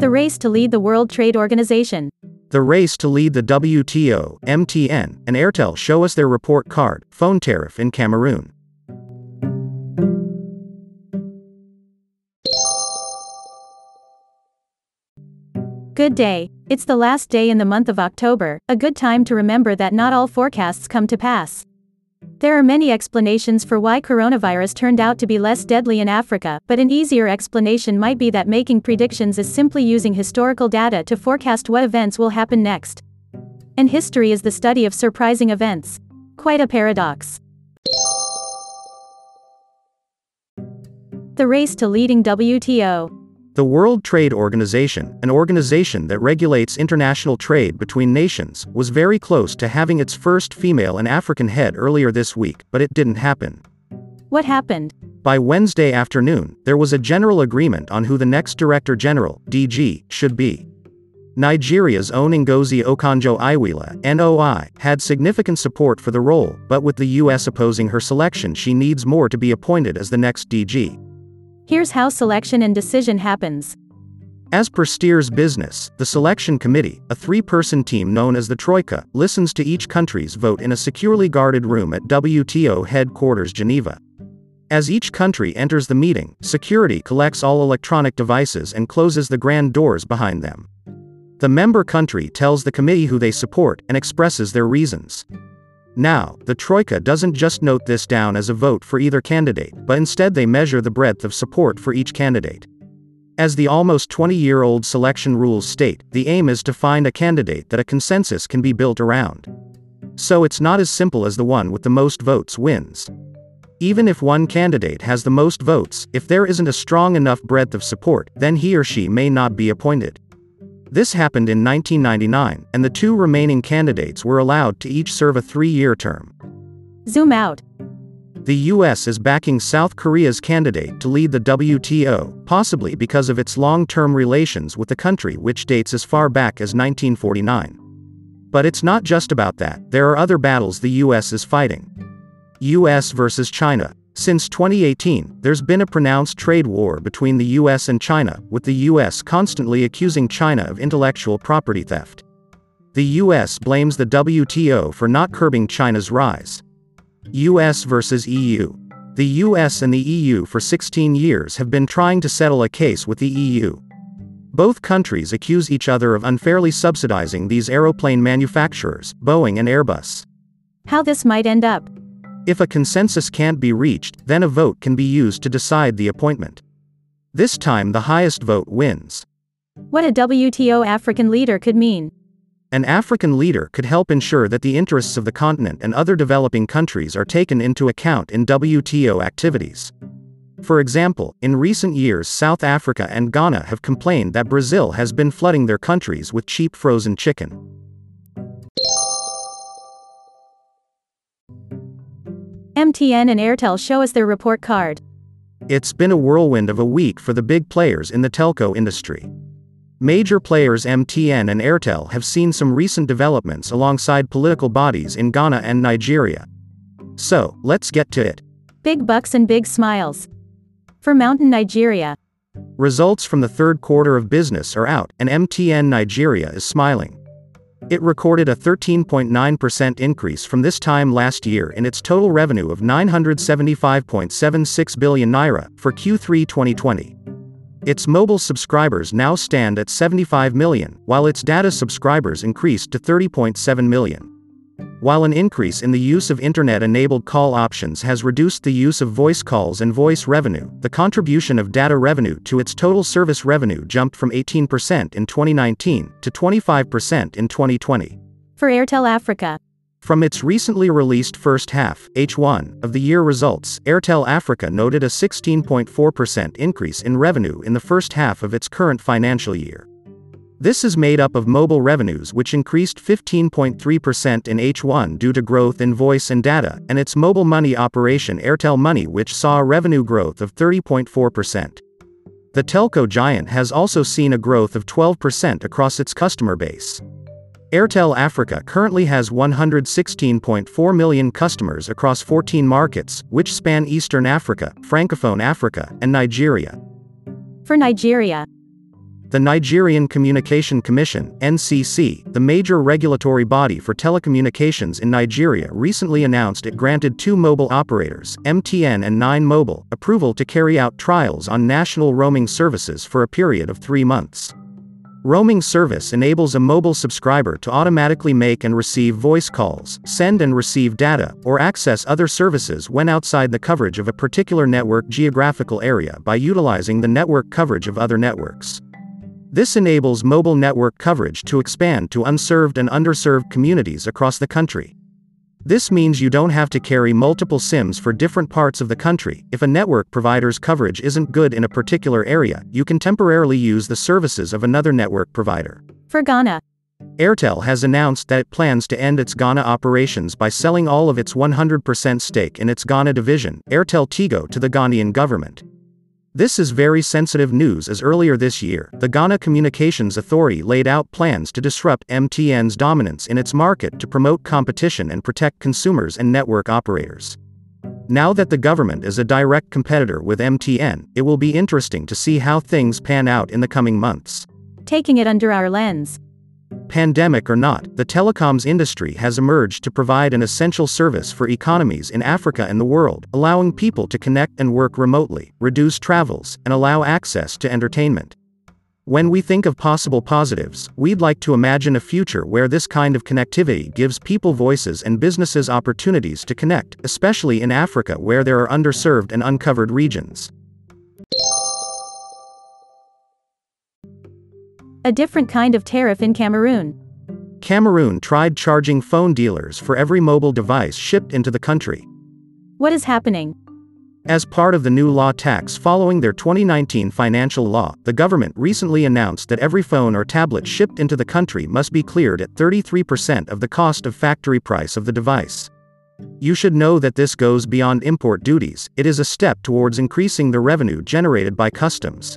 The race to lead the World Trade Organization. The race to lead the WTO, MTN, and Airtel show us their report card, phone tariff in Cameroon. Good day. It's the last day in the month of October, a good time to remember that not all forecasts come to pass. There are many explanations for why coronavirus turned out to be less deadly in Africa, but an easier explanation might be that making predictions is simply using historical data to forecast what events will happen next. And history is the study of surprising events. Quite a paradox. The race to leading WTO. The World Trade Organization, an organization that regulates international trade between nations, was very close to having its first female and African head earlier this week, but it didn't happen. What happened? By Wednesday afternoon, there was a general agreement on who the next Director General, DG, should be. Nigeria's own Ngozi Okonjo-Iweala, NOI, had significant support for the role, but with the US opposing her selection she needs more to be appointed as the next DG. Here's how selection and decision happens. As per Stears Business, the selection committee, a three-person team known as the Troika, listens to each country's vote in a securely guarded room at WTO headquarters Geneva. As each country enters the meeting, security collects all electronic devices and closes the grand doors behind them. The member country tells the committee who they support and expresses their reasons. Now, the Troika doesn't just note this down as a vote for either candidate, but instead they measure the breadth of support for each candidate. As the almost 20 year old selection rules state, the aim is to find a candidate that a consensus can be built around. So it's not as simple as the one with the most votes wins. Even if one candidate has the most votes, if there isn't a strong enough breadth of support, then he or she may not be appointed. This happened in 1999, and the two remaining candidates were allowed to each serve a three year term. Zoom out. The US is backing South Korea's candidate to lead the WTO, possibly because of its long term relations with the country, which dates as far back as 1949. But it's not just about that, there are other battles the US is fighting. US versus China. Since 2018, there's been a pronounced trade war between the US and China, with the US constantly accusing China of intellectual property theft. The US blames the WTO for not curbing China's rise. US versus EU. The US and the EU for 16 years have been trying to settle a case with the EU. Both countries accuse each other of unfairly subsidizing these aeroplane manufacturers, Boeing and Airbus. How this might end up. If a consensus can't be reached, then a vote can be used to decide the appointment. This time the highest vote wins. What a WTO African leader could mean. An African leader could help ensure that the interests of the continent and other developing countries are taken into account in WTO activities. For example, in recent years, South Africa and Ghana have complained that Brazil has been flooding their countries with cheap frozen chicken. MTN and Airtel show us their report card. It's been a whirlwind of a week for the big players in the telco industry. Major players MTN and Airtel have seen some recent developments alongside political bodies in Ghana and Nigeria. So, let's get to it. Big bucks and big smiles. For Mountain Nigeria. Results from the third quarter of business are out, and MTN Nigeria is smiling. It recorded a 13.9% increase from this time last year in its total revenue of 975.76 billion naira for Q3 2020. Its mobile subscribers now stand at 75 million, while its data subscribers increased to 30.7 million. While an increase in the use of internet-enabled call options has reduced the use of voice calls and voice revenue, the contribution of data revenue to its total service revenue jumped from 18% in 2019 to 25% in 2020. For Airtel Africa. From its recently released first half, H1, of the year results, Airtel Africa noted a 16.4% increase in revenue in the first half of its current financial year. This is made up of mobile revenues which increased 15.3% in H1 due to growth in voice and data, and its mobile money operation Airtel Money which saw a revenue growth of 30.4%. The telco giant has also seen a growth of 12% across its customer base. Airtel Africa currently has 116.4 million customers across 14 markets, which span Eastern Africa, Francophone Africa, and Nigeria. For Nigeria, The Nigerian Communication Commission, NCC, the major regulatory body for telecommunications in Nigeria recently announced it granted two mobile operators, MTN and 9 Mobile, approval to carry out trials on national roaming services for a period of three months. Roaming service enables a mobile subscriber to automatically make and receive voice calls, send and receive data, or access other services when outside the coverage of a particular network geographical area by utilizing the network coverage of other networks. This enables mobile network coverage to expand to unserved and underserved communities across the country. This means you don't have to carry multiple SIMs for different parts of the country. If a network provider's coverage isn't good in a particular area, you can temporarily use the services of another network provider. For Ghana, Airtel has announced that it plans to end its Ghana operations by selling all of its 100% stake in its Ghana division, Airtel Tigo, to the Ghanaian government. This is very sensitive news as earlier this year, the Ghana Communications Authority laid out plans to disrupt MTN's dominance in its market to promote competition and protect consumers and network operators. Now that the government is a direct competitor with MTN, it will be interesting to see how things pan out in the coming months. taking it under our lens. Pandemic or not, the telecoms industry has emerged to provide an essential service for economies in Africa and the world, allowing people to connect and work remotely, reduce travels, and allow access to entertainment. When we think of possible positives, we'd like to imagine a future where this kind of connectivity gives people voices and businesses opportunities to connect, especially in Africa where there are underserved and uncovered regions. A different kind of tariff in Cameroon. Cameroon tried charging phone dealers for every mobile device shipped into the country. What is happening? As part of the new law tax following their 2019 financial law, the government recently announced that every phone or tablet shipped into the country must be cleared at 33% of the cost of factory price of the device. You should know that this goes beyond import duties, it is a step towards increasing the revenue generated by customs.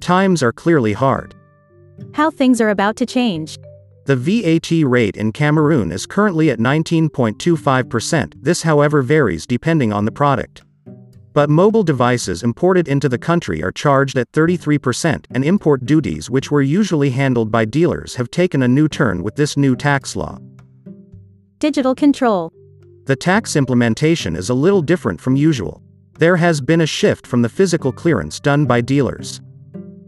Times are clearly hard. How things are about to change. The VAT rate in Cameroon is currently at 19.25%, this however varies depending on the product. But mobile devices imported into the country are charged at 33%, and import duties which were usually handled by dealers have taken a new turn with this new tax law. Digital control. The tax implementation is a little different from usual. There has been a shift from the physical clearance done by dealers.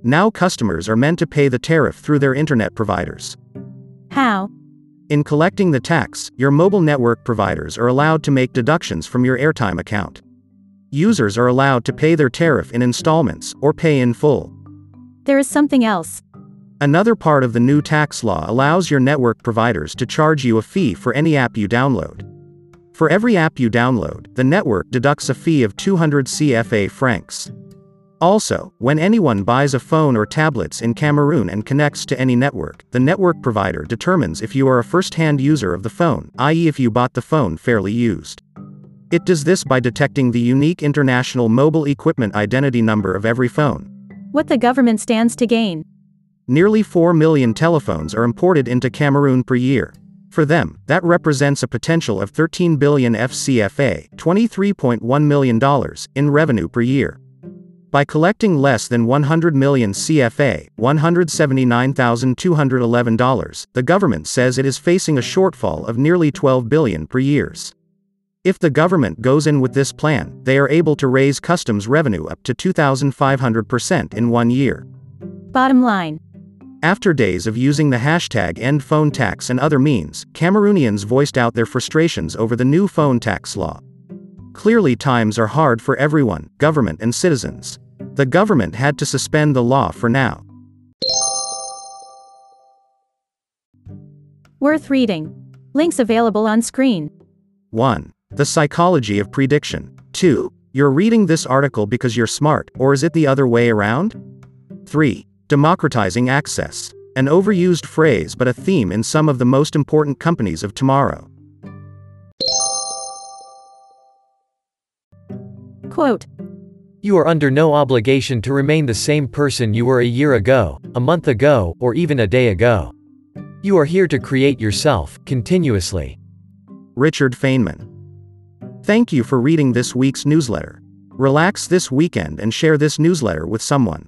Now customers are meant to pay the tariff through their internet providers. How? In collecting the tax, your mobile network providers are allowed to make deductions from your airtime account. Users are allowed to pay their tariff in installments, or pay in full. There is something else. Another part of the new tax law allows your network providers to charge you a fee for any app you download. For every app you download, the network deducts a fee of 200 CFA francs. Also, when anyone buys a phone or tablets in Cameroon and connects to any network, the network provider determines if you are a first-hand user of the phone, i.e. if you bought the phone fairly used. It does this by detecting the unique international mobile equipment identity number of every phone. What the government stands to gain. Nearly 4 million telephones are imported into Cameroon per year. For them, that represents a potential of 13 billion FCFA, $23.1 million, in revenue per year. By collecting less than 100 million CFA, $179,211, the government says it is facing a shortfall of nearly 12 billion per year. If the government goes in with this plan, they are able to raise customs revenue up to 2,500% in one year. Bottom line. After days of using the hashtag end phone tax and other means, Cameroonians voiced out their frustrations over the new phone tax law. Clearly, times are hard for everyone, government and citizens. The government had to suspend the law for now. Worth reading. Links available on screen. 1. The psychology of prediction. 2. You're reading this article because you're smart, or is it the other way around? 3. Democratizing access. An overused phrase but a theme in some of the most important companies of tomorrow. Quote. You are under no obligation to remain the same person you were a year ago, a month ago, or even a day ago. You are here to create yourself, continuously. Richard Feynman. Thank you for reading this week's newsletter. Relax this weekend and share this newsletter with someone.